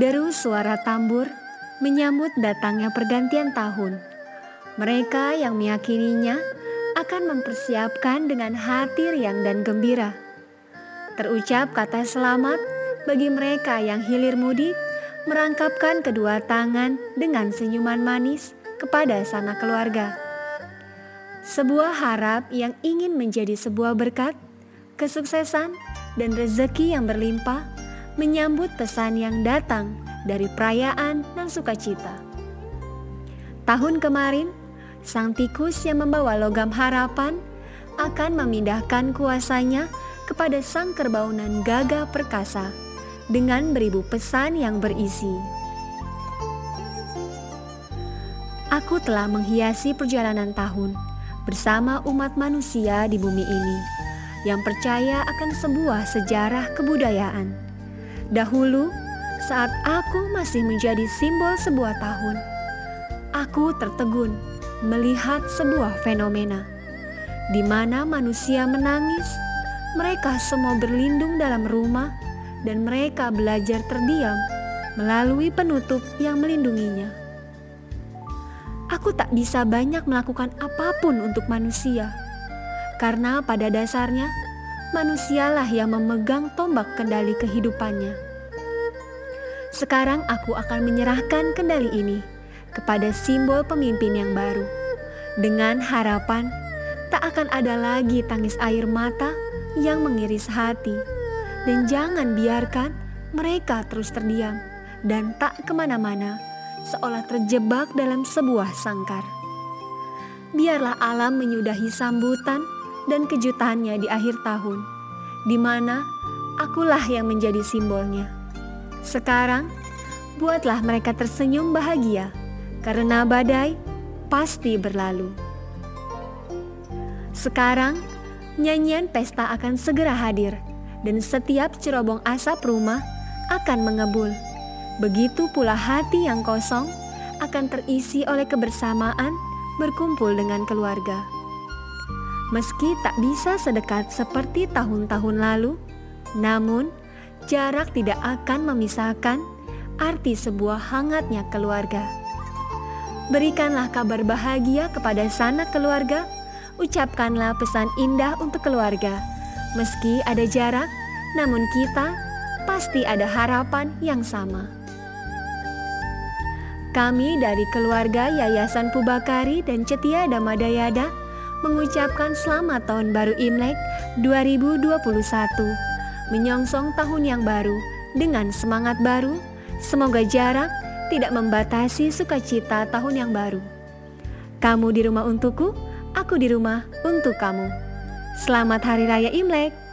Deru suara tambur menyambut datangnya pergantian tahun. Mereka yang meyakininya akan mempersiapkan dengan hati riang dan gembira. Terucap kata selamat bagi mereka yang hilir mudik, merangkapkan kedua tangan dengan senyuman manis kepada sana keluarga. Sebuah harap yang ingin menjadi sebuah berkat, kesuksesan, dan rezeki yang berlimpah menyambut pesan yang datang dari perayaan dan sukacita. Tahun kemarin, sang tikus yang membawa logam harapan akan memindahkan kuasanya kepada sang kerbaunan gagah perkasa dengan beribu pesan yang berisi. Aku telah menghiasi perjalanan tahun bersama umat manusia di bumi ini yang percaya akan sebuah sejarah kebudayaan Dahulu, saat aku masih menjadi simbol sebuah tahun, aku tertegun melihat sebuah fenomena di mana manusia menangis. Mereka semua berlindung dalam rumah, dan mereka belajar terdiam melalui penutup yang melindunginya. Aku tak bisa banyak melakukan apa pun untuk manusia, karena pada dasarnya manusialah yang memegang tombak kendali kehidupannya. Sekarang aku akan menyerahkan kendali ini kepada simbol pemimpin yang baru. Dengan harapan tak akan ada lagi tangis air mata yang mengiris hati. Dan jangan biarkan mereka terus terdiam dan tak ke mana-mana seolah terjebak dalam sebuah sangkar. Biarlah alam menyudahi sambutan dan kejutannya di akhir tahun, di mana akulah yang menjadi simbolnya. Sekarang, buatlah mereka tersenyum bahagia, karena badai pasti berlalu. Sekarang, nyanyian pesta akan segera hadir, dan setiap cerobong asap rumah akan mengebul. Begitu pula hati yang kosong akan terisi oleh kebersamaan berkumpul dengan keluarga. Meski tak bisa sedekat seperti tahun-tahun lalu, namun jarak tidak akan memisahkan arti sebuah hangatnya keluarga. Berikanlah kabar bahagia kepada sanak keluarga, ucapkanlah pesan indah untuk keluarga. Meski ada jarak, namun kita pasti ada harapan yang sama. Kami dari keluarga Yayasan Pubakari dan Cetia Damadayada mengucapkan selamat tahun baru Imlek 2021. Menyongsong tahun yang baru dengan semangat baru, semoga jarak tidak membatasi sukacita tahun yang baru. Kamu di rumah untukku, aku di rumah untuk kamu. Selamat Hari Raya Imlek!